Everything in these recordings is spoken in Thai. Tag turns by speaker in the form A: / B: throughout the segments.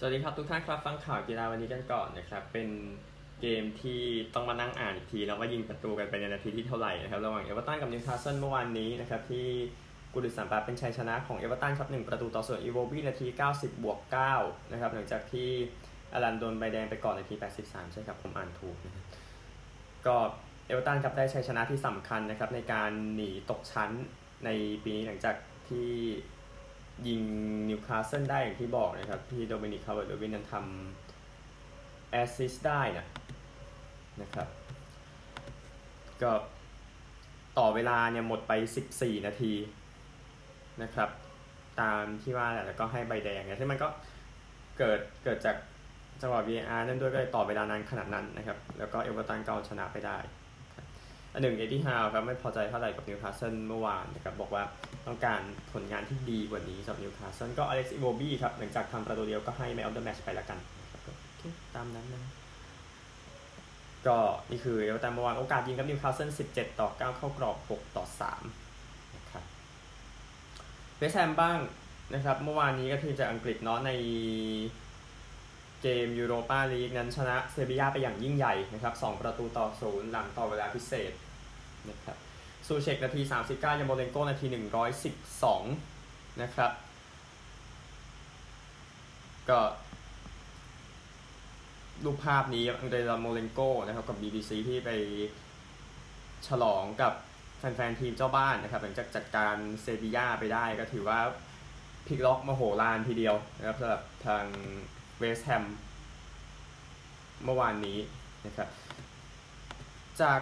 A: สวัสดีครับทุกท่านครับฟังข่าวกีฬาวันนี้กันก่อนนะครับ เป็นเกมที่ต้องมานั่งอ่านอีกที แล้วว่ายิงประตูกันไปในนาทีที่เท่าไหร่นะครับระหว่างเอเวอร์ตันกับนิวคาสเซิลเมื่อวานนี้นะครับที่กูดิสันพาร์คเป็นชัยชนะของเอเวอร์ตันครับ1ประตูต่อศูนย์อีโวบี้นาที 90 บวก9นะครับหลังจากที่อลันโดนใบแดงไปก่อนนาที 83 ใช่ครับผมอ่านถูกนะครับก็เอเวอร์ตันครับได้ชัยชนะที่สำคัญนะครับในการหนีตกชั้นในปีนี้หลังจากที่ ยิงนิวคาสเซิลได้อย่างที่บอกนะครับ ที่โดมินิกคัลเวิร์เลวินนั้นทำแอสซิสได้นะนะครับ ก็ต่อเวลาเนี่ยหมดไป 14 นาทีนะครับ ตามที่ว่าแหละแล้วก็ให้ใบแดงเนี่ยที่มันก็เกิดเกิดจากจังหวะ VAR นั่นด้วยก็เลยต่อเวลานานขนาดนั้นนะครับ แล้วก็เอเวอร์ตันก็เอาชนะไปได้ อันหนึ่งเอ็ดดี้ฮาวครับไม่พอใจเท่าไหร่กับนิวคาสเซิลเมื่อวานนะครับบอกว่าต้องการผลงานที่ดีกว่านี้สำหรับนิวคาสเซิลก็อเล็กซ์อีโวบี้ครับหลังจากทำประตูเดียวก็ให้ man of the match ไปละกันตามนั้นนะก็นี่คือเอเวอร์ตันเมื่อวานโอกาสยิงกับนิวคาสเซิล17 ต่อ 9 เข้ากรอบ 6 ต่อ3นะครับเวสต์แฮมบ้างนะครับเมื่อวานนี้ก็ทีมจากอังกฤษเนาะในเกมยูโรปาลีกนั้นชนะเซบียาไปอย่างยิ่งใหญ่นะครับ 2 ประตูต่อศูนย์หลังต่อเวลาพิเศษ นะครับซูเชกนาที 39ยาร์โมเลนโกนาที 112 นะครับ ก็รูปภาพนี้อังเดรยาร์โมเลนโกนะครับกับ BBC ที่ไปฉลองกับแฟนๆ ทีมเจ้าบ้านนะครับ หลังจากจัดการเซบียาไปได้ก็ถือว่าพลิกล็อกมโหฬารทีเดียวนะครับสำหรับทางเวสต์แฮมเมื่อวานนี้นะครับ จาก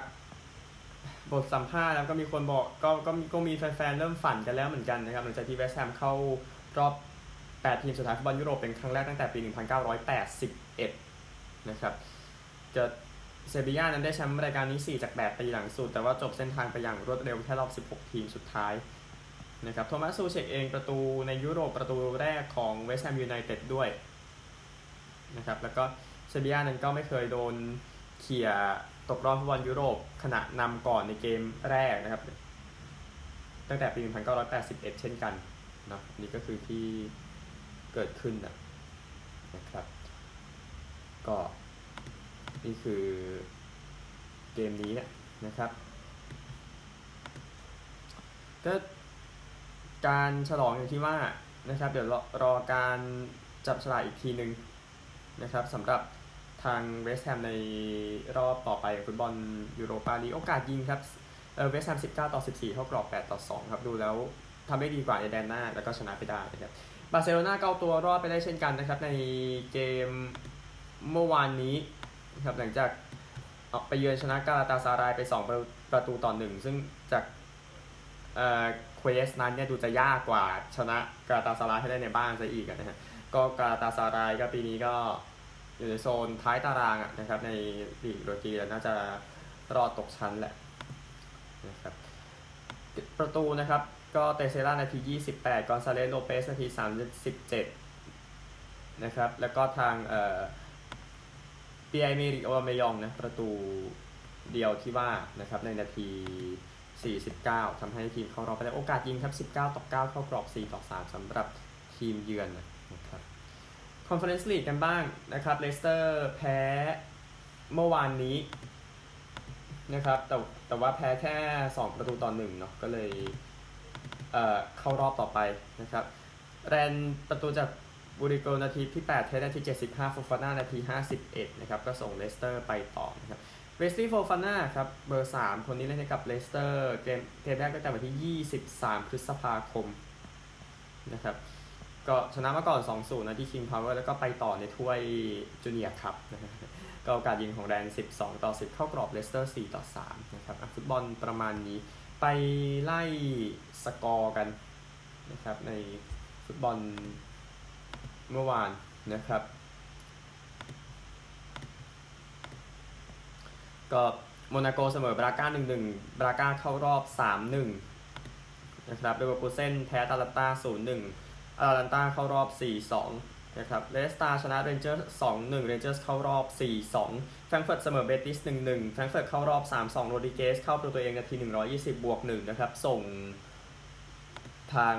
A: บทสัมภาษณ์แล้วก็มีคนบอกก็ก็ก็มีแฟนๆเริ่มฝันกันแล้วเหมือนกันนะครับหลังจากที่เวสต์แฮมเข้ารอบ 8 ทีมสุดท้ายฟุตบอลยุโรปเป็นครั้งแรกตั้งแต่ปี 1981 นะครับจะเซบีย่านั้นได้แชมป์รายการนี้ 4 จาก 8 ปีหลังสุด แต่ว่าจบเส้นทางไปอย่างรวดเร็วแค่รอบ 16 ทีมสุดท้ายนะครับโทมัสซูเชกเองประตูในยุโรปประตูแรกของเวสต์แฮมยูไนเต็ดด้วยนะครับแล้วก็เซบีย่านั้นก็ไม่เคยโดนเขี่ย ตกรอบฟุตบอลยุโรปขณะนำก่อนในเกมแรกนะครับ ตั้งแต่ปี 1981 เช่นกันนะนี่ก็คือที่เกิดขึ้นนะครับ ก็นี่คือเกมนี้นี่ยนะครับก็การฉลองอย่างที่ว่านะครับ เดี๋ยวรอรอการจับฉลากอีกทีหนึ่งนะครับสำหรับ ทางเวสต์แฮมในรอบต่อไปฟุตบอลยูโรปาลีกโอกาสยิงครับเวสต์แฮม19 ต่อ 14เข้ากรอบ 8 ต่อ 2 ครับ ดูแล้วทำได้ดีกว่าในแดนหน้า แล้วก็ชนะไปได้นะครับบาร์เซโลนาก็เอาตัวรอดไปได้เช่นกันนะครับ ในเกมเมื่อวานนี้นะครับหลังจากออกไปเยือนชนะกาลาตาซารายไป 2 ประประตูต่อหนึ่งซึ่งจากเอ่อ quest นั้นเนี่ยดูจะยากกว่าชนะกาลาตาซารายให้ได้ในบ้านซะอีกนะฮะก็กาลาตาซารายก็ปีนี้ก็ อยู่ในโซนท้ายตารางนะครับ ในลีกตุรกีแล้วน่าจะรอดตกชั้นแหละนะครับประตูนะครับ ก็เตเซร่านาที 28 กอนซาเลสโลเปสนาที 37 นะครับ แล้วก็ทางเอ่อปิแอร์เอเมอริคโอบาเมยองนะประตูเดียวที่ว่านะครับในนาที 49ทำให้ทีมเข้ารอบไปได้โอกาสยิงครับ 19 ต่อ 9 เข้ากรอบ 4 ต่อ 3สำหรับทีมเยือนนะ คอนเฟอเรนซ์ลีกกันบ้างนะครับเลสเตอร์แพ้เมื่อวานนี้นะครับแต่แต่ว่าแพ้แค่ 2 ประตูต่อหนึ่งเนาะก็เลยเอ่อเข้ารอบต่อไปนะครับแรนประตูจากบูริโชนาทีที่ 8 เทสนาที 75โฟฟาน่านาที 51 นะครับ ก็ส่งเลสเตอร์ไปต่อนะครับเวสลีย์โฟฟาน่าครับ เบอร์ 3 คนนี้เล่นให้กับเลสเตอร์เกมเกมแรกตั้งแต่วันที่ 23 พฤษภาคมนะครับ ก็ชนะมาก่อน 2-0 นะที่คิงพาวเวอร์แล้วก็ไปต่อในถ้วยจูเนียร์ครับก็โอกาสยิงของแรน12 ต่อ 10 เข้ากรอบเลสเตอร์ 4 ต่อ 3 นะครับฟุตบอลประมาณนี้ไปไล่สกอร์กันนะครับในฟุตบอลเมื่อวานนะครับ ก็โมนาโกเสมอบราก้า 1-1 บราก้าเข้ารอบ 3-1 นะครับเลเวอร์คูเซนแพ้อตาลันตา0-1 อตาลันตาเข้ารอบ 4-2 นะครับเรดสตาร์ชนะเรนเจอร์ 2-1 เรนเจอร์เข้ารอบ 4-2 แฟรงเฟิร์ตเสมอเบติส 1-1 แฟรงเฟิร์ตเข้ารอบ 3-2 โรดริเกซเข้าประตูตัวเองนาที 120 บวก 1 นะครับ ส่งทาง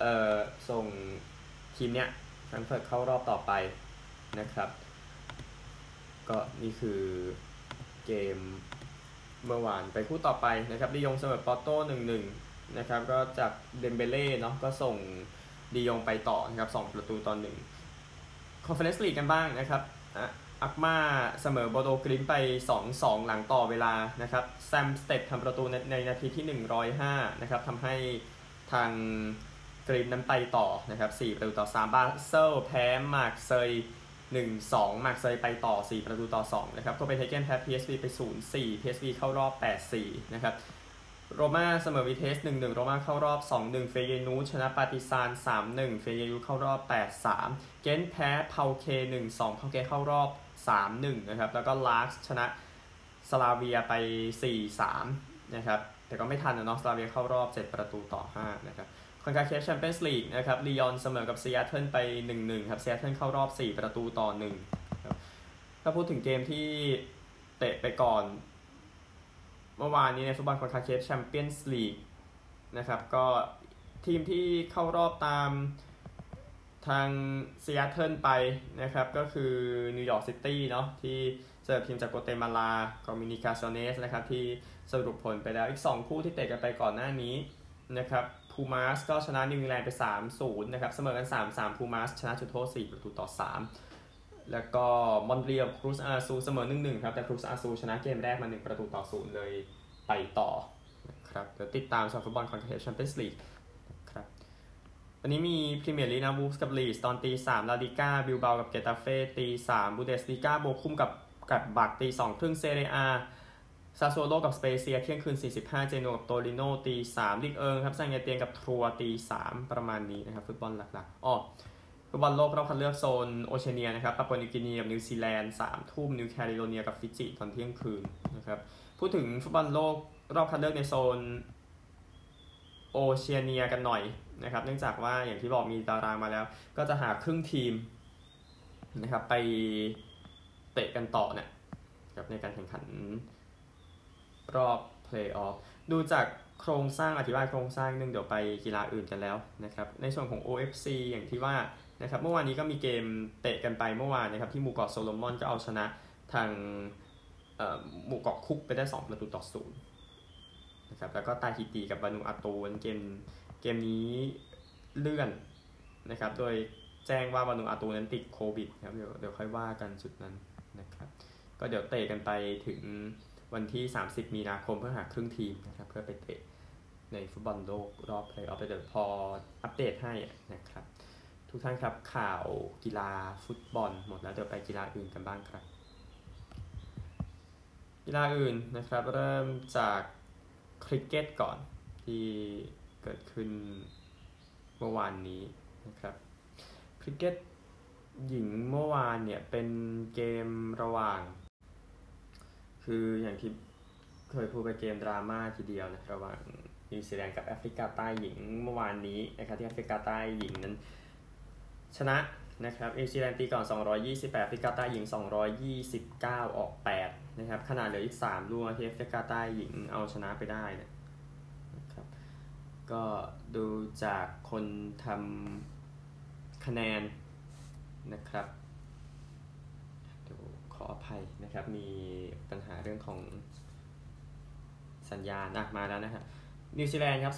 A: เอ่อ ส่งทีมเนี้ยแฟรงเฟิร์ตเข้ารอบต่อไปนะครับ ก็นี่คือเกมเมื่อวานไปคู่ต่อไปนะครับลียงเสมอปอร์โต้ นะครับก็จากเดมเบเล่เนาะก็ส่งลียงไปต่อนะครับสองประตูต่อหนึ่งคอนเฟอเรนซ์ลีกกันบ้างนะครับอัลค์มาร์เสมอโบโดกลิมท์ไป 2-2 หลังต่อเวลานะครับแซมสเต็ปทำประตูในในนาทีที่ 105นะครับทำให้ทางกลิมท์นั้นไปต่อนะครับ4ประตูต่อ 3 บาเซลแพ้มาร์กเซย1-2มาร์กเซยไปต่อ 4 ประตูต่อ 2 นะครับโคเปนเฮเกนแพ้ PSV ไป 0-4 PSV เข้ารอบ 8-4 นะครับ โรม่าเสมอวิเทส 1-1 โรม่าเข้ารอบ 2-1 เฟเยนูร์ดชนะปาติซาน 3-1 เฟเยนูร์ดเข้ารอบ 8-3 เกนท์แพ้เพาเค 1-2เพาเคเข้ารอบ 3-1 นะครับ แล้วก็ลาสก์ชนะสลาเวียไป 4-3 นะครับ แต่ก็ไม่ทันนะเนาะสลาเวียเข้ารอบ 7 ประตูต่อ 5 นะครับคอนคาเคฟแชมเปี้ยนส์ลีกนะครับลียอนเสมอกับซีแอตเทิลไป 1-1 ครับซีแอตเทิลเข้ารอบ 4 ประตูต่อ1ถ้าพูดถึงเกมที่เตะไปก่อน เมื่อวานนี้ในฟุตบอลคอนคาเคฟแชมเปี้ยนส์ลีกนะครับก็ทีมที่เข้ารอบตามทางซีแอตเทิลไปนะครับ ก็คือนิวยอร์กซิตี้เนาะที่เจอทีมจากกัวเตมาลาคอมินิกาโซเนสนะครับที่สรุปผลไปแล้วอีก 2 คู่ที่เตะกันไปก่อนหน้านี้นะครับพูมาสก็ชนะนิวซีแลนด์ไป 3-0 นะครับ เสมอกัน 3-3พูมาสชนะจุดโทษ 4 ประตูต่อ 3 แล้วก็มอนเรียลครูสอาซูเสมอ1-1ครับ แต่ครูสอาซูชนะเกมแรกมา1ประตูต่อ0เลยไปต่อนะครับเดี๋ยวติดตามสำหรับฟุตบอลคอนเทนต์แชมเปี้ยนส์ลีกครับวันนี้มีพรีเมียร์ลีกนะวูฟส์กับลีดส์ตอนตีสามลาลิก้าบิลเบากับเกตาเฟ่ตีสามบุนเดสลิก้าโบคุมกับกลัดบัคตีสองครึ่งเซเรียอาซาสซูโอโลกับสเปเซียเที่ยงคืน 45 เจโนกับโตริโน่ตี3ลิกเอิงครับแซงต์เอเตียนกับทรัวตี3ประมาณนี้นะครับฟุตบอลหลักๆอ๋อ ฟุตบอลโลกรอบคัดเลือกโซนโอเชียเนียนะครับปาปัวนิวกินีกับนิวซีแลนด์3ทุ่มนิวแคลิโดเนียกับฟิจิตอนเที่ยงคืนนะครับพูดถึงฟุตบอลโลกรอบคัดเลือกในโซนโอเชียเนียกันหน่อยนะครับ เนื่องจากว่าอย่างที่บอกมีตารางมาแล้ว ก็จะหาครึ่งทีมนะครับไปเตะกันต่อเนี่ยครับในการแข่งขันรอบเพลย์ออฟดูจากโครงสร้างอธิบายโครงสร้างนึงเดี๋ยวไปกีฬาอื่นกันแล้วนะครับ ในส่วนของ OFC อย่างที่ว่า นะครับเมื่อวานนี้ก็มีเกมเตะกันไปเมื่อวานนะครับที่หมู่เกาะโซโลมอนก็เอาชนะทางหมู่เกาะคุกไปได้ 2 ประตูต่อศูนย์นะครับแล้วก็ตาฮิตีกับวานูอาตูเกมเกมนี้เลื่อนนะครับโดยแจ้งว่าวานูอาตูนั้นติดโควิดครับเดี๋ยวเดี๋ยวค่อยว่ากันจุดนั้นนะครับก็เดี๋ยวเตะกันไปถึงวันที่ 30 มีนาคมเพื่อหาหนึ่งทีมนะครับเพื่อไปเตะในฟุตบอลโลกรอบเพลย์ออฟเดี๋ยวพออัปเดตให้นะครับ ทุกท่านครับข่าวกีฬาฟุตบอลหมดแล้วเดี๋ยวไปกีฬาอื่นกันบ้างครับ กีฬาอื่นนะครับเริ่มจากคริกเก็ตก่อนที่เกิดขึ้นเมื่อวานนี้นะครับคริกเก็ตหญิงเมื่อวานเนี่ยเป็นเกมระหว่าง คืออย่างที่เคยพูดไปเกมดราม่าทีเดียวนะระหว่างนิวซีแลนด์กับแอฟริกาใต้หญิงเมื่อวานนี้นะครับที่แอฟริกาใต้หญิงนั้น ชนะนะครับนิวซีแลนด์ตีก่อน 228แอฟริกาใต้หญิง 229 ออก 8 นะครับขนาดเหลืออีก 3 ลูกที่แอฟริกาใต้หญิงเอาชนะไปได้นะครับก็ดูจากคนทำคะแนนนะครับเดี๋ยวขออภัยนะครับ มีปัญหาเรื่องของสัญญาณอะมาแล้วนะครับ นิวซีแลนด์ครับ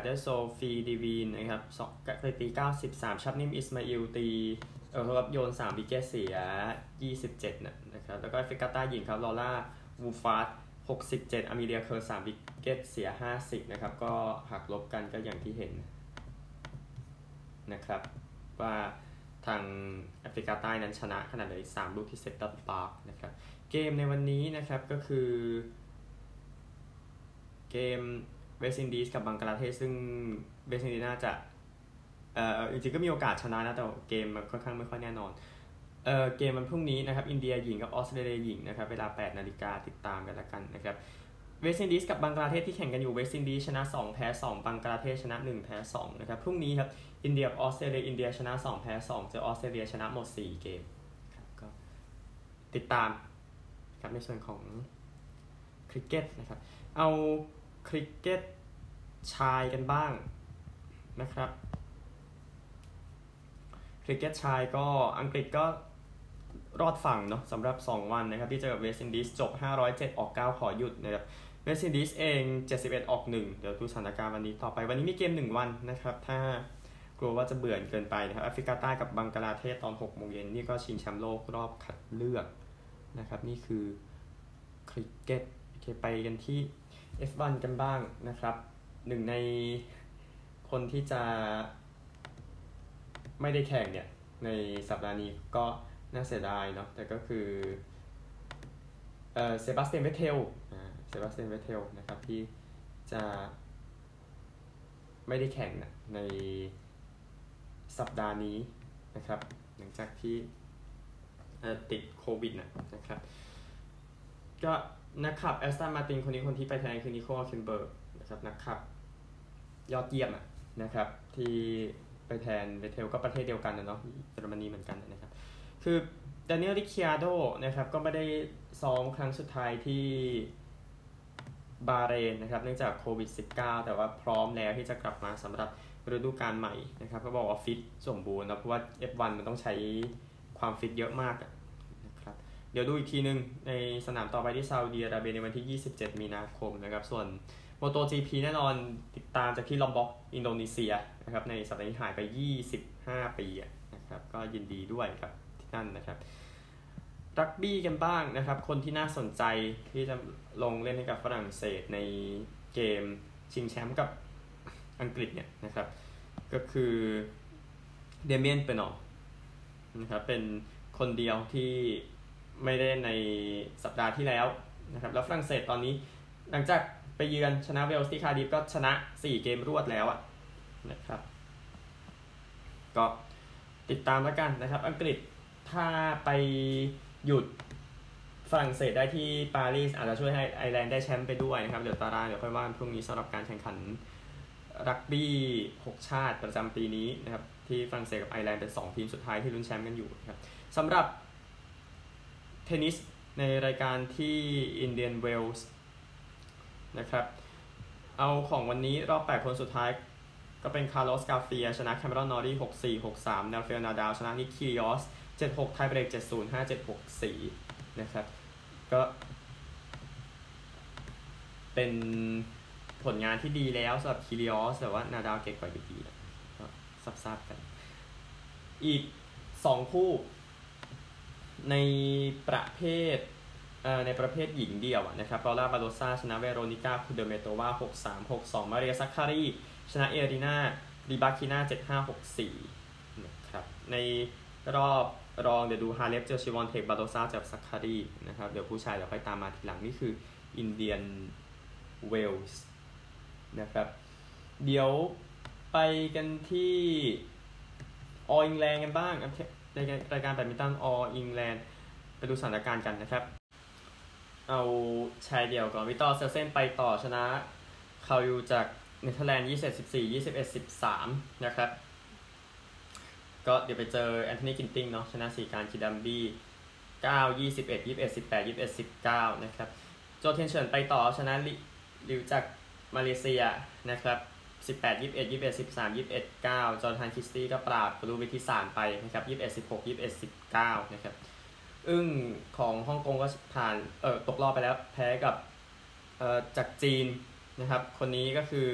A: 228ด้วยโซฟีดีวีนนะครับสตี 93 ชับนิมอิสมาอิลตีเออครับโยน 3 วิกเกตเสีย 27นะนะครับ แล้วก็แอฟริกาใต้หญิงครับ ลอร่าวูลวาร์ท67อเมเลียเคอร์3วิกเกตเสีย 50 นะครับ ก็หักลบกันก็อย่างที่เห็นนะครับ ว่าทางแอฟริกาใต้นั้นชนะขนาดเหลือ3ลูกที่เซดดอนปาร์กนะครับ เกมในวันนี้นะครับก็คือ เกม เวสต์อินดีสกับบังกลาเทศซึ่งเวสต์อินดีสน่าจะเอ่อจริงๆก็มีโอกาสชนะนะ แต่เกมมันค่อนข้างไม่ค่อยแน่นอนเอ่อเกมมันพรุ่งนี้นะครับอินเดียหญิงกับออสเตรเลียหญิงนะครับเวลา 8 นาฬิกาติดตามกันละกันนะครับเวสต์อินดีสกับบังกลาเทศที่แข่งกันอยู่เวสต์อินดีสชนะ 2 แพ้ 2 บังกลาเทศชนะ 1 แพ้ 2 นะครับ พรุ่งนี้ครับ อินเดียกับออสเตรเลียอินเดียชนะ 2 แพ้ 2 เจอออสเตรเลียชนะหมด 4 เกมครับก็ติดตามครับในส่วนของคริกเก็ตนะครับ เอา คริกเก็ตชายกันบ้างนะครับ คริกเก็ตชายก็อังกฤษก็รอดฝั่งเนาะสำหรับ 2 วันนะครับ ที่เจอกับเวสต์อินดีสจบ 507 ออก 9 ขอหยุดนะครับเวสต์อินดีสเอง 71 ออก 1 เดี๋ยวดูสถานการณ์วันนี้ต่อไปวันนี้มีเกม 1 วันนะครับ ถ้ากลัวว่าจะเบื่อเกินไปนะครับแอฟริกาใต้กับบังกลาเทศตอน6โมงเย็นนี่ก็ชิงแชมป์โลกรอบคัดเลือกนะครับ นี่คือคริกเก็ตโอเคไปกันที่ F1 กันบ้างนะครับ หนึ่งในคนที่จะไม่ได้แข่งเนี่ย ในสัปดาห์นี้ก็น่าเสียดายเนาะแต่ก็คือเออเซบาสเตียนเวเทลเซบาสเตียนเวเทลนะครับที่จะไม่ได้แข่งนะในสัปดาห์นี้นะครับ หลังจากที่ติดโควิดนะนะครับ ก็ นักขับแอสตันมาร์ตินคนนี้คนที่ไปแทนคือนิโก้ฮุลเคนเบิร์กนะครับนักขับ ยอดเยี่ยมอะนะครับ ที่ไปแทนเวเทลก็ประเทศเดียวกันนะเนาะเยอรมนีเหมือนกันนะครับ คือดาเนียลริคิอาร์โดนะครับก็ไม่ได้ซ้อมครั้งสุดท้ายที่บาเรนนะครับเนื่องจากโควิด -19 แต่ว่าพร้อมแล้วที่จะกลับมาสำหรับฤดูกาลใหม่นะครับก็บอกว่าฟิตสมบูรณ์นะเพราะว่า F1 มันต้องใช้ความฟิตเยอะมาก เดี๋ยวดูอีกทีนึงในสนามต่อไปที่ซาอุดีอาระเบียในวันที่ 27 มีนาคมนะครับ ส่วน MotoGP แน่นอนติดตามจากที่ลอมบ็อกอินโดนีเซียนะครับในสัปดาห์นี้หายไป 25 ปีนะครับก็ยินดีด้วยครับที่นั่นนะครับรักบี้กันบ้างนะครับ คนที่น่าสนใจที่จะลงเล่นให้กับฝรั่งเศสในเกมชิงแชมป์กับอังกฤษเนี่ยนะครับ ก็คือเดเมียนเปนอนะครับเป็นคนเดียวที่ ไม่ได้ในสัปดาห์ที่แล้วนะครับแล้วฝรั่งเศสตอนนี้หลังจากไปเยือนชนะเวลส์ที่คาร์ดิฟฟ์ก็ชนะ 4 เกมรวดแล้วอะนะครับ ก็ติดตามแล้วกันนะครับ อังกฤษถ้าไปหยุดฝรั่งเศสได้ที่ปารีสอาจจะช่วยให้ไอร์แลนด์ได้แชมป์ไปด้วยนะครับ เดี๋ยวตารางเดี๋ยวค่อยว่าพรุ่งนี้สำหรับการแข่งขันรักบี้ 6 ชาติประจำปีนี้นะครับ ที่ฝรั่งเศสกับไอร์แลนด์เป็น 2 ทีมสุดท้ายที่ลุ้นแชมป์กันอยู่นะครับสำหรับ เทนนิสในรายการที่อินเดียนเวลส์นะครับเอาของวันนี้รอบ 8 คนสุดท้ายก็เป็นคาร์ลอสการ์เฟีย ชนะแคมเมรอนนอรี่6-4 6-3ราเฟลนาดาล ชนะนิคคิริออส7-6 ไทเบรก 7-0 5-7 6-4 นะครับ ก็ เป็นผลงานที่ดีแล้วสำหรับคิริออส แต่ว่านาดาลเก่งกว่าอยู่ดีก็ทราบกัน อีก 2 คู่ ในประเภทในประเภทหญิงเดี่ยวนะครับเปาล่าบาโดซาชนะเวโรนิก้าคูเดอร์เมโตวา6-3 6-2 มาเรียซัคคารี ชนะเอเลน่าริบาคิน่า7-5 6-4นะครับในรอบรองเดี๋ยวดูฮาเลฟเจอชิวอนเทคบาโดซาเจอซัคคารีนะครับเดี๋ยวผู้ชายเดี๋ยวค่อยตามมาทีหลังนี่คืออินเดียนเวลส์นะครับเดี๋ยวไปกันที่ออิงแลนด์กันบ้าง ในรายการแบดมินตันออลอิงแลนด์ไปดูสถานการณ์กันนะครับ เอาชายเดี่ยวก่อนวิคเตอร์อเซลเซนไปต่อชนะเขาอยู่จากเนเธอร์แลนด์21 14 21 13นะครับ ก็เดี๋ยวไปเจอแอนโทนีกินติงเนาะชนะศรีกานต์คิดัมบี้9 21 21 18 21 19นะครับ โจเทนเฉินไปต่อชนะลิวจากมาเลเซียนะครับ 18 21 21 13 21 9จอร์แดนคิสตี้ก็ปราบรูวิทิสารไปนะครับ21 16 21 19นะครับอึ้งของฮ่องกงก็ผ่านเออตกรอบไปแล้วแพ้กับเอ่อจากจีนนะครับ คนนี้ก็คือ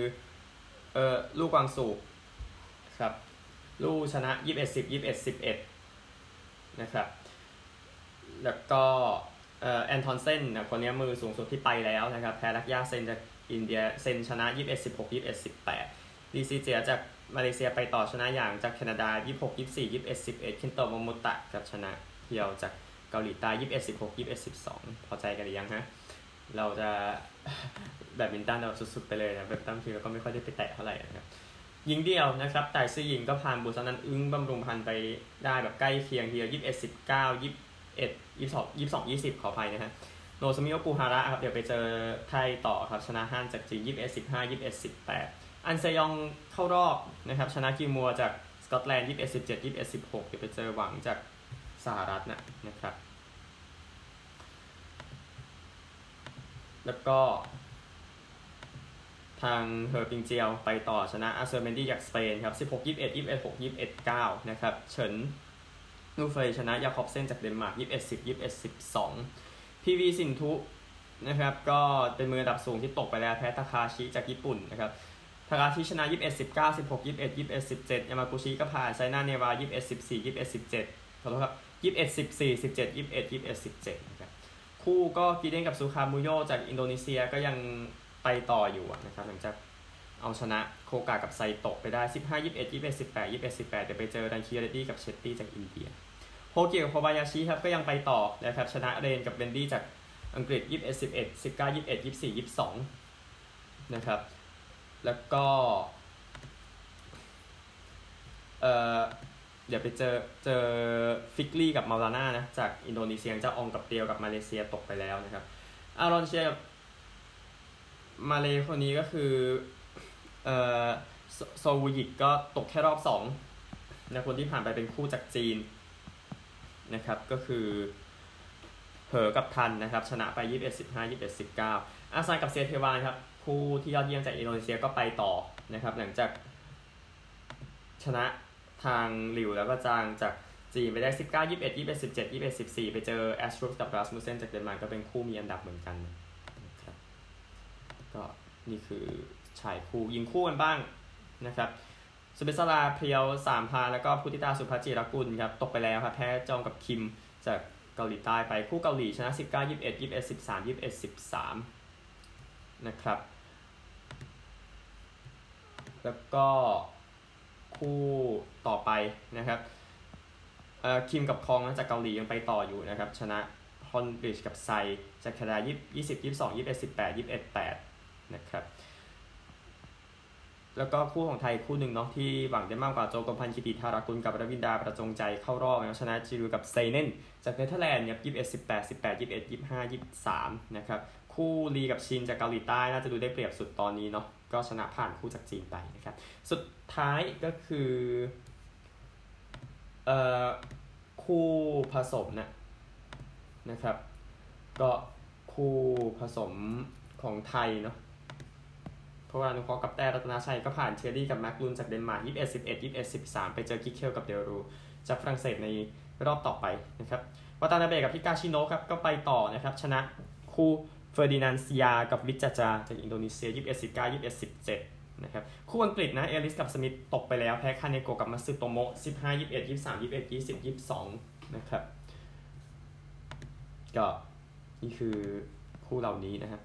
A: เอ่อลูกกวางสูครับลูกชนะ21 10 21 11นะครับแล้วก็เอ่อแอนทอนเซนนะคนนี้มือสูงสุดที่ไปแล้วนะครับ แพ้รักยาเซนจาก อินเดียเซนชนะ 21 16 21 18ดีซีเจียจากมาเลเซียไปต่อชนะอย่างจากแคนาดา 26 24 21 11คินโตโมมุตะกับชนะเพียวจากเกาหลีใต้ 21 16 21 12 พอใจกันหรือยังฮะ เราจะแบบมินตันเราสุดๆไปเลยนะแบบตั้งทีเราก็ไม่ค่อยได้ไปแตะเท่าไหร่นะครับยิงเดียวนะครับ แต่ซียิงก็ผ่านบุษนันอึ้งบำรุงพันไปได้แบบใกล้เคียงเดียว 21 19 21 22 22 20 ขออภัยนะฮะ โนซามิโอปูฮาระครับ เดี๋ยวไปเจอไทยต่อครับ ชนะฮันจากจีน21 15 21 18อันเซยองเข้ารอบนะครับ ชนะกิมัวจากสกอตแลนด์21 17 21 16เจ็ดยี่เอ็ดสิบหกเดี๋ยวไปเจอหวังจากสหรัฐนะนะครับ แล้วก็ททางเฮอร์ปิงเจียวไปต่อชนะอาเซอร์เมนดี้จากสเปนครับ16 21 21 6 21 9นะครับ เฉินยู่เฟยชนะยาคอบเซนจากเดนมาร์ก21 10 21 12 พีวีสินธุนะครับก็เป็นมืออันดับสูงที่ตกไปแล้วแพ้ทาคาชิจากญี่ปุ่นนะครับทาคาชิชนะ 21 19 16 21 21 17 ยามากุชิก็ผ่านไซน่าเนห์วาล 21 14 21 17ขอโทษครับ 21 14 17 21 21 17นะครับคู่ก็กิเดออนกับซูคามุลโยจากอินโดนีเซียก็ยังไปต่ออยู่นะครับหลังจากเอาชนะโคกากับไซโตะไปได้ 15 21 21 18 21 18เดี๋ยวไปเจอรันกิเรดดี้กับเชตตี้จากอินเดีย โฮเกียกับโคบายาชิครับก็ยังไปต่อนะครับชนะเลนกับเวนดี้จากอังกฤษ 21 11 19 21 24 22 นะครับ แล้วก็ เอ่อ เดี๋ยวไปเจอเจอฟิกรี่กับเมาลาน่านะ จากอินโดนีเซียเจ้าอองกับเตียวกับมาเลเซียตกไปแล้วนะครับ อารอนเชียกับมาเลคนนี้ก็คือ เอ่อ โซวูยิกก็ตกแค่รอบสองนะคนที่ผ่านไปเป็นคู่จากจีน นะครับก็คือเหอกับทันนะครับชนะไป 21 15 21 19 อาซานกับเซเทียวานครับคู่ที่ยอดเยี่ยมจากอินโดนีเซียก็ไปต่อนะครับหลังจากชนะทางหลิวแล้วก็จางจากจีนไปได้ 19 21 21 17 21 14 ไปเจอแอสทรุปกับรัสมุเซนจากเดนมาร์กก็เป็นคู่มีอันดับเหมือนกันนะครับก็นี่คือชายคู่ยิงคู่กันบ้างนะครับ สุเบสลาเพียวสามพาแล้วก็พุทธิตาสุภจิรกุลครับตกไปแล้วครับแพ้จองกับคิมจากเกาหลีใต้ไปคู่เกาหลีชนะ19 21 21 13 21 13นะครับ แล้วก็คู่ต่อไปนะครับคิมกับคองจากเกาหลียังไปต่ออยู่นะครับ ชนะฮอนบริดจ์กับไซจากแคนาดา20 22 21 18 21 8นะครับ แล้วก็คู่ของไทยคู่หนึ่งเนาะที่หวังได้มากกว่าโจกมพันธ์กิติธารากุลกับรวินดาประจงใจเข้ารอบนะชนะจิรูกับไซเนนจากเนเธอร์แลนด์เนี่ย21 18 18 21 25 23นะครับคู่ลีกับชินจากเกาหลีใต้น่าจะดูได้เปรียบสุดตอนนี้เนาะก็ชนะผ่านคู่จากจีนไปนะครับสุดท้ายก็คือเอ่อคู่ผสมนะนะครับ ก็คู่ผสมของไทยเนาะ เพราะว่านุเคราะห์กับแต่รัตนาชัยก็ผ่านเชอรี่กับแม็กลุนจากเดนมาร์ก21 11 21 13 ไปเจอกิกเคลกับเดลรูจากฝรั่งเศสในรอบต่อไปนะครับวาตานาเบกับฮิกาชิโนะครับก็ไปต่อนะครับชนะคู่เฟอร์ดินานซิยากับวิจจาจากอินโดนีเซีย 21 19 21 17นะครับคู่อังกฤษนะเอลิสกับสมิธตกไปแล้วแพ้คาเนโกกับมัตสึโตโมะ15 21 23 21 20 22นะครับก็นี่คือคู่เหล่านี้นะครับ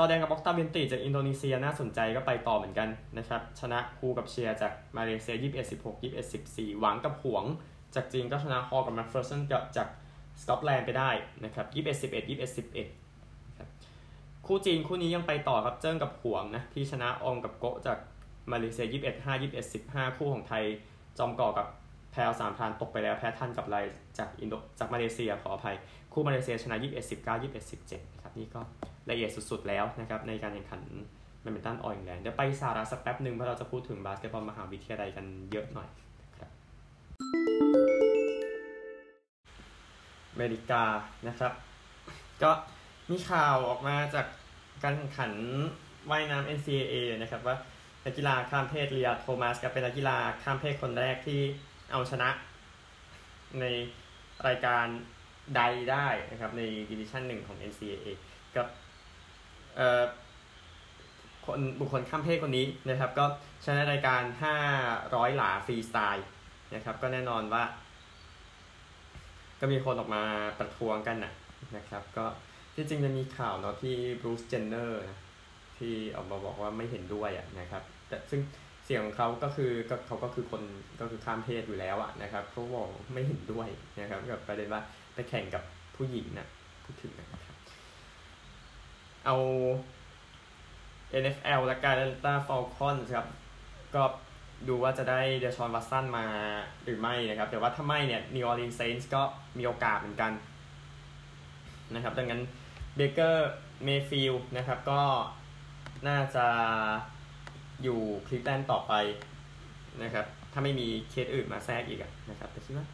A: จอร์แดนกับอ็อกตาเวียนติจากอินโดนีเซียน่าสนใจก็ไปต่อเหมือนกันนะครับ ชนะคู่กับเชียร์จากมาเลเซีย 21 16 21 14 หวังกับหวง จากจีนก็ชนะฮอกับแมคเฟอร์สันจากสกอตแลนด์ไปได้นะครับ 21 11 21 11ครับคู่จีนคู่นี้ยังไปต่อครับเจิ้งกับหวงนะที่ชนะอองกับโกจากมาเลเซีย 21 5 21 15 คู่ของไทยจอมเกาะกับแพวสามพรานตกไปแล้วแพ้ทันกับไลจากอินโดจากมาเลเซียขออภัย คู่มาเลเซียชนะ 21 19 21 17นะครับนี่ก็ ละเอียดสุดๆแล้วนะครับในการแข่งขันแบดมินตันออลอิงแลนด์เดี๋ยวไปสาระสักแป๊บหนึ่งเพราะเราจะพูดถึงบาสเกตบอลมหาวิทยาลัยกันเยอะหน่อยครับอเมริกานะครับ ก็มีข่าวออกมาจากการแข่งขันว่ายน้ำ NCAA นะครับว่านักกีฬาข้ามเพศลีอาโทมัสกลายเป็นนักกีฬาข้ามเพศคนแรกที่เอาชนะในรายการใดได้นะครับในดิวิชั่นหนึ่งของ NCAA กับ คนบุคคลข้ามเพศคนนี้นะครับ ก็ชนะรายการ 500 หลาฟรีสไตล์นะครับ ก็แน่นอนว่า ก็มีคนออกมาประท้วงกันนะนะครับ ก็ที่จริงจะมีข่าวเนาะที่บรูซเจนเนอร์ที่ออกมาบอกว่าไม่เห็นด้วยอะนะครับ แต่ซึ่งเสียงของเขาก็คือก็เขาก็คือคนก็คือข้ามเพศอยู่แล้วอะนะครับเขาบอกไม่เห็นด้วยนะครับกับประเด็นว่าไปแข่งกับผู้หญิงนะพูดถึงนะครับ เอา NFL แอตแลนตาฟอลคอนครับ ก็ดูว่าจะได้เดอชอนวัตสันมาหรือไม่นะครับ แต่ว่าถ้าไม่เนี่ยนิวออร์ลีนส์เซนต์สก็มีโอกาสเหมือนกันนะครับ ดังนั้นเบเกอร์เมย์ฟิลด์นะครับก็น่าจะอยู่คลีฟแลนด์ต่อไปนะครับ ถ้าไม่มีเคสอื่นมาแทรกอีกนะครับแต่คิดว่า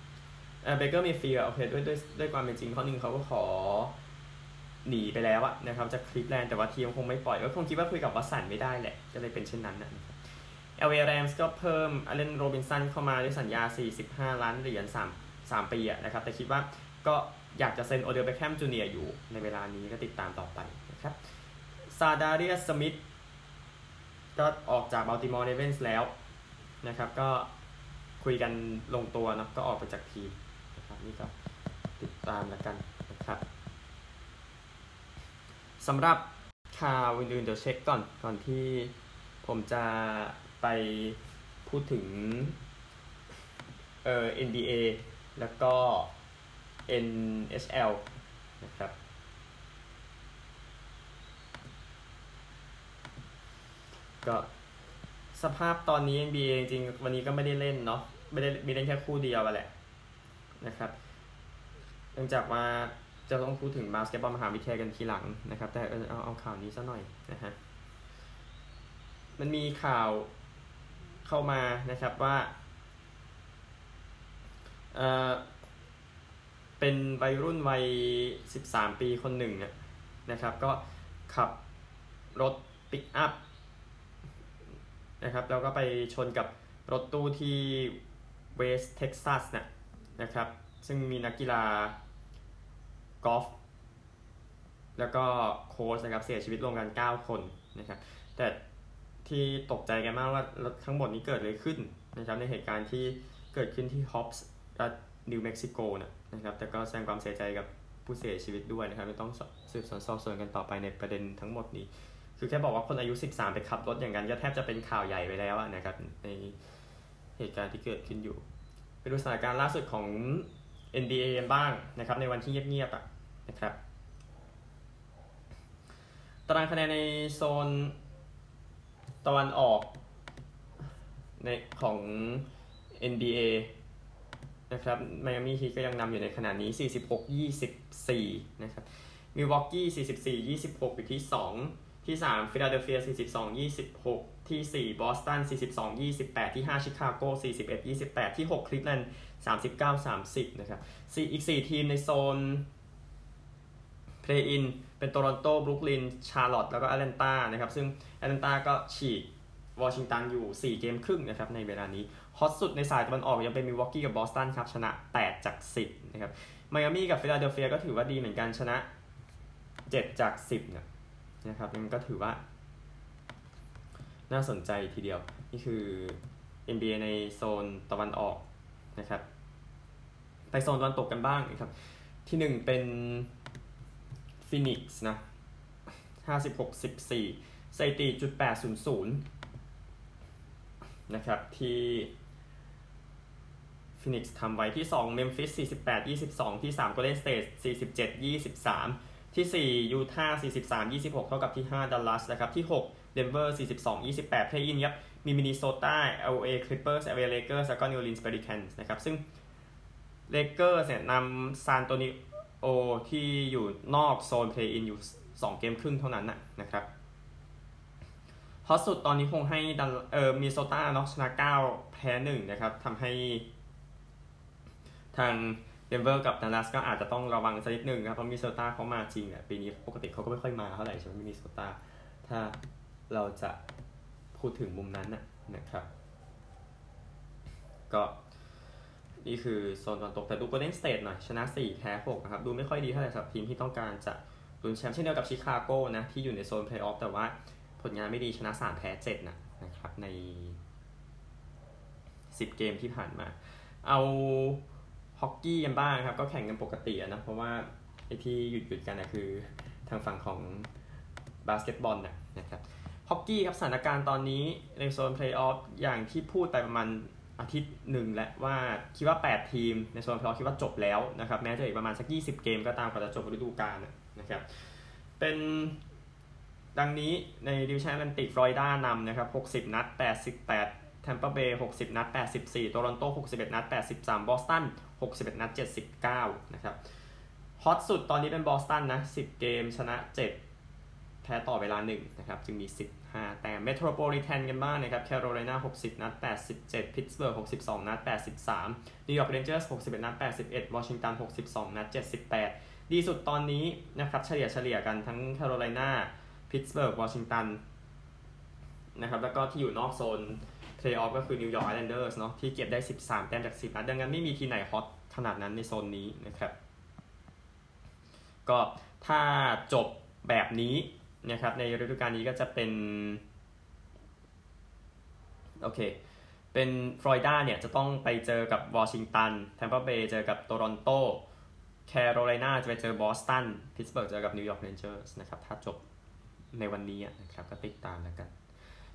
A: เบเกอร์เมย์ฟิลด์โอเคด้วยด้วยด้วยความเป็นจริงข้อหนึ่งเขาก็ขอ หนีไปแล้วอะนะครับจากคลีฟแลนด์แต่ว่าทีมคงไม่ปล่อยก็คงคิดว่าคุยกับวัตสันไม่ได้แหละก็เลยเป็นเช่นนั้นนะครับ LA Rams ก็เพิ่มอเลนโรบินสันเข้ามาด้วยสัญญา 45 ล้านเหรียญ3 3ปีอะนะครับแต่คิดว่าก็อยากจะเซ็นโอเดลเบคแฮมจูเนียร์อยู่ในเวลานี้ก็ติดตามต่อไปนะครับซาดาเรียสสมิธก็ออกจากบัลติมอร์เรเวนส์แล้วนะครับก็คุยกันลงตัวนะก็ออกไปจากทีมนะครับนี่ก็ติดตามแล้วกัน สำหรับข่าวอื่นๆเดี๋ยวเช็คก่อนก่อนที่ผมจะไปพูดถึงเอ่อ NBA แล้วก็ NHL นะครับ ก็สภาพตอนนี้ NBA จริงวันนี้ก็ไม่ได้เล่นเนาะไม่ได้มีเล่นแค่คู่เดียวแหละนะครับ เนื่องจากว่า จะต้องพูดถึงบาสเกตบอลมหาวิทยาลัยกันทีหลังนะครับ แต่เอาเอาข่าวนี้ซะหน่อยนะฮะมันมีข่าวเข้ามานะครับว่าเออเป็นวัยรุ่นวัย 13 ปีคนหนึ่งนะครับ ก็ขับรถปิกอัพนะครับแล้วก็ไปชนกับรถตู้ที่เวสเท็กซัสนะนะครับ ซึ่งมีนักกีฬา กอล์ฟแล้วก็โค้ชนะครับเสียชีวิตรวมกัน 9 คนนะครับ แต่ที่ตกใจกันมากว่ารถทั้งหมดนี้เกิดอะไรขึ้นนะครับ ในเหตุการณ์ที่เกิดขึ้นที่ฮอบส์รัฐนิวเม็กซิโกนะครับ แต่ก็แสดงความเสียใจกับผู้เสียชีวิตด้วยนะครับก็ต้องสืบสวนสอบสวนกันต่อไปในประเด็นทั้งหมดนี้ คือแค่บอกว่าคนอายุ 13 ไปขับรถอย่างนั้นก็แทบจะเป็นข่าวใหญ่ไปแล้วนะครับในเหตุการณ์ที่เกิดขึ้นอยู่ไปดูสถานการณ์ล่าสุดของ NBA บ้างนะครับในวันที่เงียบๆอะ นะครับ ตารางคะแนนในโซนตะวันออกในของ NBA นะครับไมอามี่ฮีก็ยังนำอยู่ในขณะนี้ 46-24 นะครับมิลวอกกี้ 44-26 อยู่ที่ 2 ที่ 3 ฟิลาเดลเฟีย 42-26 ที่ 4 บอสตัน 42-28 ที่ 5 ชิคาโก 41-28 ที่ 6 คลีฟแลนด์ 39-30 นะครับอีก 4 ทีมในโซน เพลย์อินเป็นโตรอนโตบรุกลิน ชาร์ลอตแล้วก็แอตแลนตานะครับ ซึ่งแอตแลนตาก็ฉีกวอชิงตันอยู่ 4 เกมครึ่งนะครับในเวลานี้ฮอตสุดในสายตะวันออกยังเป็นมิลวอกีกับบอสตันครับ ชนะ 8 จาก 10 นะครับไมอามี่กับฟิลาเดลเฟียก็ถือว่าดีเหมือนกันชนะ 7 จาก 10นะนะครับมันก็ถือว่า น่าสนใจทีเดียว นี่คือ NBA ในโซนตะวันออกนะครับ ไปโซนตะวันตกกันบ้างนะครับ ที่ 1 เป็น ฟินิกส์นะ56 14สถิติจุด800นะครับ ที่ฟินิกส์ทำไว้ที่2เมมฟิส48 22 ที่3 Golden State 47 23 ที่4ยูทาห์43 26 เท่ากับที่5ดัลลัสนะครับ ที่6เดนเวอร์42 28เพลย์อินครับมีมินนิโซตา LA Clippers LA Lakers แล้วก็ New Orleans Pelicans นะครับ ซึ่ง Lakers เนี่ยนำซานอันโตนิ โอที่อยู่นอกโซนเพลย์อินอยู่ 2 เกมครึ่งเท่านั้นนะครับฮอตสุดตอนนี้คงให้ดันเออมินนิโซตาเนาะชนะ 9 แพ้ 1 นะครับทำให้ทางเดนเวอร์กับดัลลัสก็อาจจะต้องระวังสักนิดหนึ่งครับเพราะมินนิโซตาเขามาจริงอะปีนี้ปกติเขาก็ไม่ค่อยมาเท่าไหร่ใช่ไหมมินนิโซตาถ้าเราจะพูดถึงมุมนั้นนะนะครับ ก็ นี่คือโซนตะวันตกแต่ดูโกลเด้นสเตทหน่อยชนะ 4 แพ้6นะครับ ดูไม่ค่อยดีเท่าไหร่สำหรับทีมที่ต้องการจะลุ้นแชมป์เช่นเดียวกับชิคาโกนะ ที่อยู่ในโซนเพลย์ออฟแต่ว่าผลงานไม่ดีชนะ 3 แพ้7นะนะครับ ใน 10 เกมที่ผ่านมา เอาฮอกกี้กันบ้างครับ ก็แข่งกันปกตินะ เพราะว่าไอ้ที่หยุดหยุดกันนะคือทางฝั่งของบาสเกตบอลนะนะครับฮอกกี้ครับสถานการณ์ตอนนี้ในโซนเพลย์ออฟอย่างที่พูดไปประมาณ อาทิตย์หนึ่งแล้วว่าคิดว่า 8 ทีมในโซนเพลย์ออฟคิดว่าจบแล้วนะครับแม้จะอีกประมาณสัก 20 เกมก็ตามกว่าจะจบฤดูกาลนะครับเป็นดังนี้ในดิวิชั่นแอตแลนติกฟลอริดานำนะครับ 60 นัด 88แทมเปอร์เบย์60 นัด 84โตรอนโต 61 นัด 83 บอสตัน 61 นัด 79 นะครับฮอตสุดตอนนี้เป็นบอสตันนะ 10 เกมชนะ 7 แพ้ต่อเวลา 1 นะครับ จึงมี15 แต้มเมโทรโพลิแทนกันบ้างนะครับแคโรไลนา60 นัด 87พิตสเบิร์ก62 นัด 83นิวยอร์กเรนเจอร์ส61 นัด 81วอชิงตัน62 นัด 78 ดีสุดตอนนี้นะครับ เฉลี่ยเฉลี่ยกันทั้งแคโรไลนาพิตต์สเบิร์กวอชิงตันนะครับ แล้วก็ที่อยู่นอกโซนเพลย์ออฟก็คือนิวยอร์กไอแลนเดอร์สเนาะที่เก็บได้ 13 แต้มจาก 10 นัด ดังนั้นไม่มีทีมไหนฮอตขนาดนั้นในโซนนี้นะครับ ก็ถ้าจบแบบนี้ นะครับในฤดูกาลนี้ก็จะเป็นโอเคเป็นฟลอริดาเนี่ยจะต้องไปเจอกับวอชิงตันแทมเปอร์เบย์เจอกับโตรอนโตแคโรไลนาจะไปเจอบอสตันพิตสเบิร์กเจอกับนิวยอร์กเรนเจอร์สนะครับถ้าจบในวันนี้นะครับก็ติดตามแล้วกัน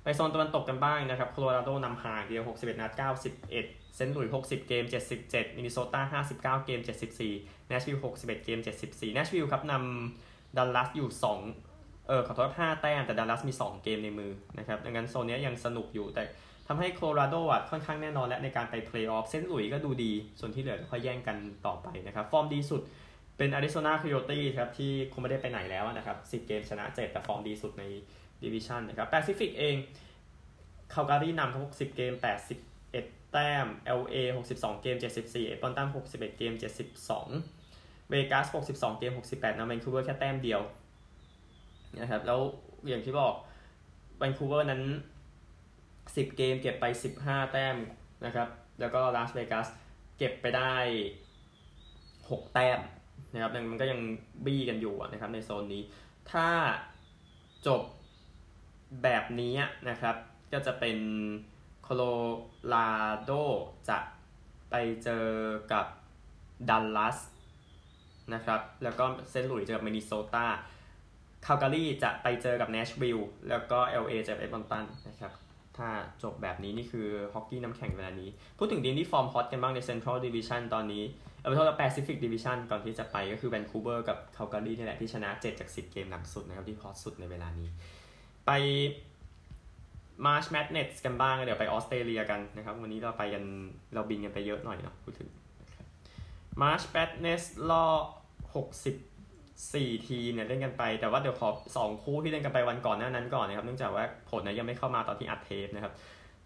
A: ไปโซนตะวันตกกันบ้างนะครับโคโลราโดนำห่างเชียว 61 นัด 91 เซนต์หลุยส์60 เกม 77 มินนิโซตา 59 เกม 74เนชวิลล์61 เกม 74เนชวิลล์ครับนำดัลลัสอยู่ 2 เออขอโทษ5แต้มแต่ดัลลัสมี 2 เกมในมือนะครับดังนั้นโซนนี้ยังสนุกอยู่แต่ทำให้โคโลราโดอะค่อนข้างแน่นอนและในการไปเพลย์ออฟเซนต์หลุยส์ก็ดูดี ส่วนที่เหลือค่อยแย่งกันต่อไปนะครับ ฟอร์มดีสุดเป็นอาริโซนาค o โ o ตี้ครับที่คงไม่ได้ไปไหนแล้วนะครับ 10 เกมชนะ 7 แต่ฟอร์มดีสุดในดิวิชันนะครับแปซิฟิกเองคาลการีนำครับ60 เกม 81 แต้ม LA 62 เกม 74เอดมอนตัน61 เกม 72 เวกัส 62 เกม 68นะแวนคูเวอร์แค่แต้มเดียว นะครับแล้วอย่างที่บอกแวนคูเวอร์นั้น 10 เกมเก็บไป 15 แต้มนะครับแล้วก็ลาสเวกัสเก็บไปได้ 6 แต้มนะครับมันก็ยังบี้กันอยู่นะครับในโซนนี้ ถ้าจบแบบนี้นะครับ ก็จะเป็นโคโลราโดจะไปเจอกับดัลลัสนะครับ แล้วก็เซนต์หลุยส์เจอกับมินนิโซตา คาลการีจะไปเจอกับเนชวิลล์แล้วก็ LA เจอกับเอดมอนตันนะครับถ้าจบแบบนี้นี่คือฮอกกี้น้ำแข็งเวลานี้ พูดถึงทีมที่ฟอร์มฮอตกันบ้างในเซ็นทรัลดิวิชันตอนนี้เออโทษละแปซิฟิกดิวิชันก่อนที่จะไปก็คือแวนคูเวอร์กับคาลการีนี่แหละที่ชนะ 7 จาก 10 เกมหนักสุดนะครับที่ฮอตสุดในเวลานี้ ไปมาร์ชแมดเนสกันบ้างเดี๋ยวไปออสเตรเลียกันนะครับ วันนี้เราไปกันเราบินกันไปเยอะหน่อยเนาะพูดถึงมาร์ชแมดเนสรอบ 64 ทีมเนี่ยเล่นกันไป แต่ว่าเดี๋ยวขอ 2 คู่ที่เล่นกันไปวันก่อนหน้านั้นก่อนนะครับ เนื่องจากว่าผลนะยังไม่เข้ามาตอนที่อัดเทปนะครับ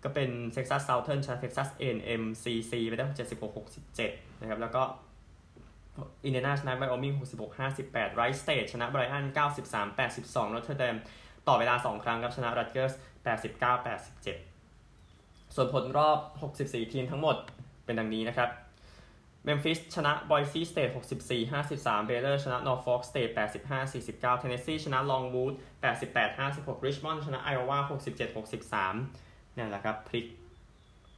A: ก็เป็นเท็กซัสเซาเทิร์นชนะเท็กซัสเอแอนด์เอ็มซีซีไปได้76-67 นะครับ แล้วก็อินเดียนาชนะไวโอมิง66-58ไรต์สเตทชนะไบรอัน93-82นอตเทอร์แดมต่อเวลา 2 ครั้งครับชนะรัตเกอร์ส89-87 ส่วนผลรอบ 64 ทีมทั้งหมดเป็นดังนี้นะครับ เมมฟิสชนะบอยซีสเตท64-53 เบย์เลอร์ชนะนอร์ฟอล์กสเตท85-49 เทนเนสซีชนะลองวู้ด88-56 ริชมอนด์ชนะไอโอวา67-63นี่แหละครับพลิก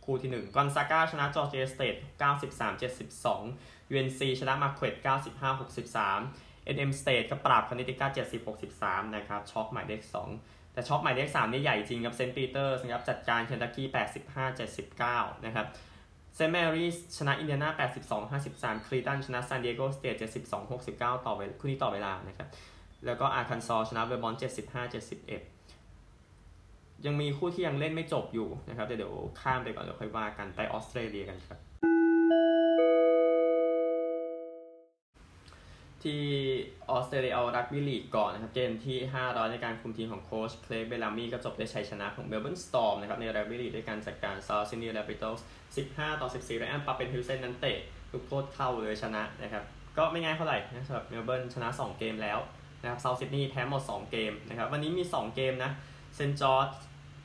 A: คู่ที่ 1 กอนซาก้าชนะจอร์เจียสเตท93-72 UNC ชนะมาร์เควต95-63 NM State ก็ปราบคอนเนตทิคัต70-63 นะครับ ช็อกหมายเลข 2 แต่ช็อกหมายเลข3นี่ใหญ่จริงครับเซนต์ปีเตอร์สครับจัดการเคนตักกี้85-79 นะครับ เซนต์แมรี่ชนะอินเดียนา82-53 เครตันชนะซานดิเอโกสเตต72-69 ต่อเวลาคู่นี้ต่อเวลานะครับ แล้วก็อาร์คันซอชนะเวอร์มอนต์75-71 ยังมีคู่ที่ยังเล่นไม่จบอยู่นะครับ เดี๋ยวข้ามไปก่อนเดี๋ยวค่อยว่ากันไปออสเตรเลียกันครับ ที่ออสเตรเลียเอารักบี้ลีกก่อนนะครับ เกมที่ 500 ในการคุมทีมของโค้ชเคร็กเบลลามีก็จบด้วยชัยชนะของเมลเบิร์นสตอร์มนะครับในรักบี้ลีกด้วยการจัดการเซาท์ซิดนีย์แรบบิโทส์15 ต่อ 14ไรอันปาเปนฮอยเซนนั้นเตะลูกโทษเข้าเลยชนะนะครับ ก็ไม่ง่ายเท่าไหร่นะสำหรับเมลเบิร์นชนะ 2 เกมแล้วนะครับเซาท์ซิดนีย์แพ้หมด 2 เกมนะครับวันนี้มี 2 เกมนะเซนต์จอร์จ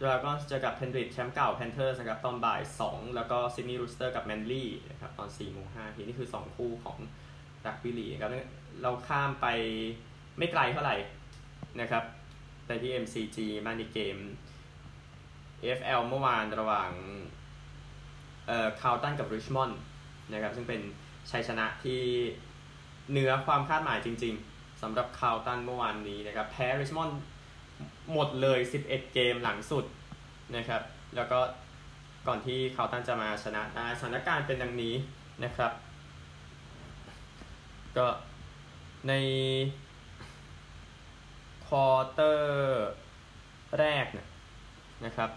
A: แล้วก็เจอกับเพนริธแชมป์เก่าแพนเทอร์สนะครับตอนบ่าย 2 แล้วก็ซิดนีย์รูสเตอร์สกับแมนลี่นะครับตอน4โมง5ทีนี่คือ 2 คู่ของ รักบิลีครับเราข้ามไปไม่ไกลเท่าไหร่นะครับไปที่ MCG มาในเกม AFL เมื่อวานระหว่างเอ่อคาร์ลตันกับริชมอนด์นะครับซึ่งเป็นชัยชนะที่เหนือความคาดหมายจริงๆสำหรับคาร์ลตันเมื่อวานนี้นะครับแพ้ริชมอนด์หมดเลย 11 เกมหลังสุดนะครับแล้วก็ก่อนที่คาวตันจะมาชนะได้สถานการณ์เป็นดังนี้นะครับ ก็ในควอเตอร์แรกเนะนะครับ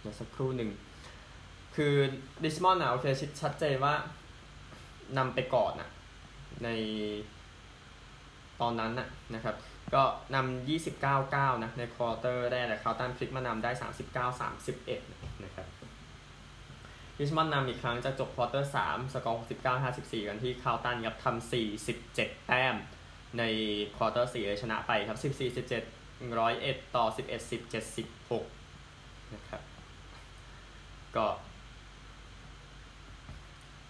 A: เดี๋ยวสักครู่หนึ่ง คือดิชมอนอะโอเคชัดเจนว่านำไปก่อนนะในตอนนั้นนะนะครับ ก็นำ29-9นะในควอเตอร์แรกแต่คาร์ลตันพลิกมานำได้ 39-31 นะครับ ริชมอนด์นำอีกครั้งจากจบควอเตอร์3สกอร์69-54กันที่คาร์ลตันครับทำ47แต้ม ในควอเตอร์4เลยชนะไปครับ14 17 101ต่อ11 10 76นะครับ ก็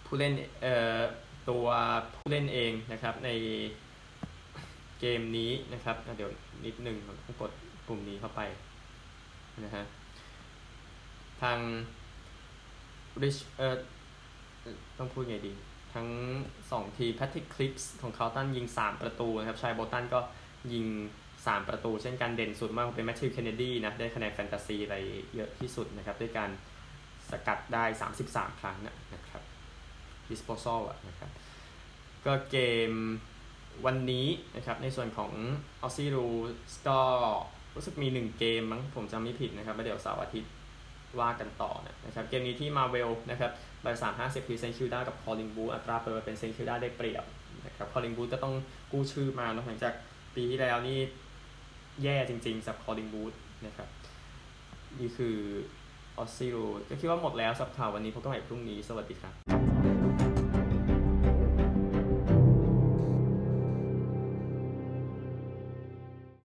A: ผู้เล่นเอ่อตัวผู้เล่นเองนะครับในเกมนี้นะครับเดี๋ยวนิดนึงต้องกดปุ่มนี้เข้าไปนะฮะทาง Rich เออต้องพูดไงดี ทั้ง 2 ทีแพทริกคลิปส์ของคาตันยิง 3 ประตูนะครับชายโบตันก็ยิง 3 ประตู เช่นกันเด่นสุดมากเป็นแมทธิวเคนเนดีนะ ได้คะแนนแฟนตาซีไปเยอะที่สุดนะครับ ด้วยการสกัดได้ 33 ครั้งนะครับ disposal อะนะครับ ก็เกมวันนี้นะครับในส่วนของออซซี่รูลส์ก็รู้สึกมี 1 เกมมั้งผมจำไม่ผิดนะครับแล้วเดี๋ยวเสาร์อาทิตย์ ว่ากันต่อนะครับเกมนี้ที่มาร์เวลนะครับบ่ายสามห้าสิบคือเซนต์คิลดากับคอลลิงวูดอัตราเปิดเป็นเซนต์คิลดาได้เปรียบนะครับคอลลิงวูดก็ต้องกู้ชื่อมาหลังจากปีที่แล้วนี่แย่จริงๆสำหรับคอลลิงบูนะครับนี่คือออสซิโรก็คิดว่าหมดแล้วสำหรับข่าววันนี้พบกันใหม่พรุ่งนี้สวัสดีครับ